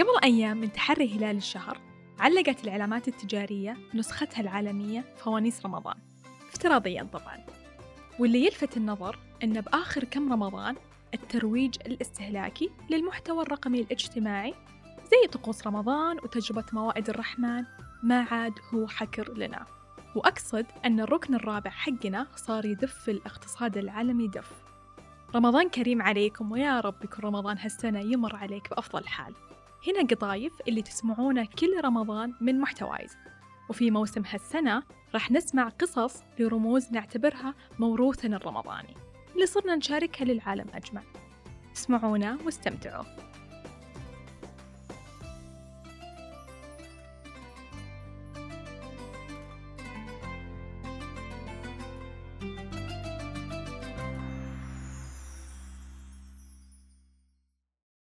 قبل أيام من تحري هلال الشهر علقت العلامات التجارية نسختها العالمية فوانيس رمضان. افتراضيا طبعا. واللي يلفت النظر أن بآخر كم رمضان الترويج الاستهلاكي للمحتوى الرقمي الاجتماعي زي طقوس رمضان وتجربة موائد الرحمن ما عاد هو حكر لنا. وأقصد أن الركن الرابع حقنا صار يدف الاقتصاد العالمي دف. رمضان كريم عليكم ويا رب يكون رمضان هالسنة يمر عليك بأفضل حال. هنا قطايف اللي تسمعونه كل رمضان من محتوايز. وفي موسم هالسنة راح نسمع قصص لرموز نعتبرها موروثنا الرمضاني. اللي صرنا نشاركها للعالم أجمع اسمعونا واستمتعوا.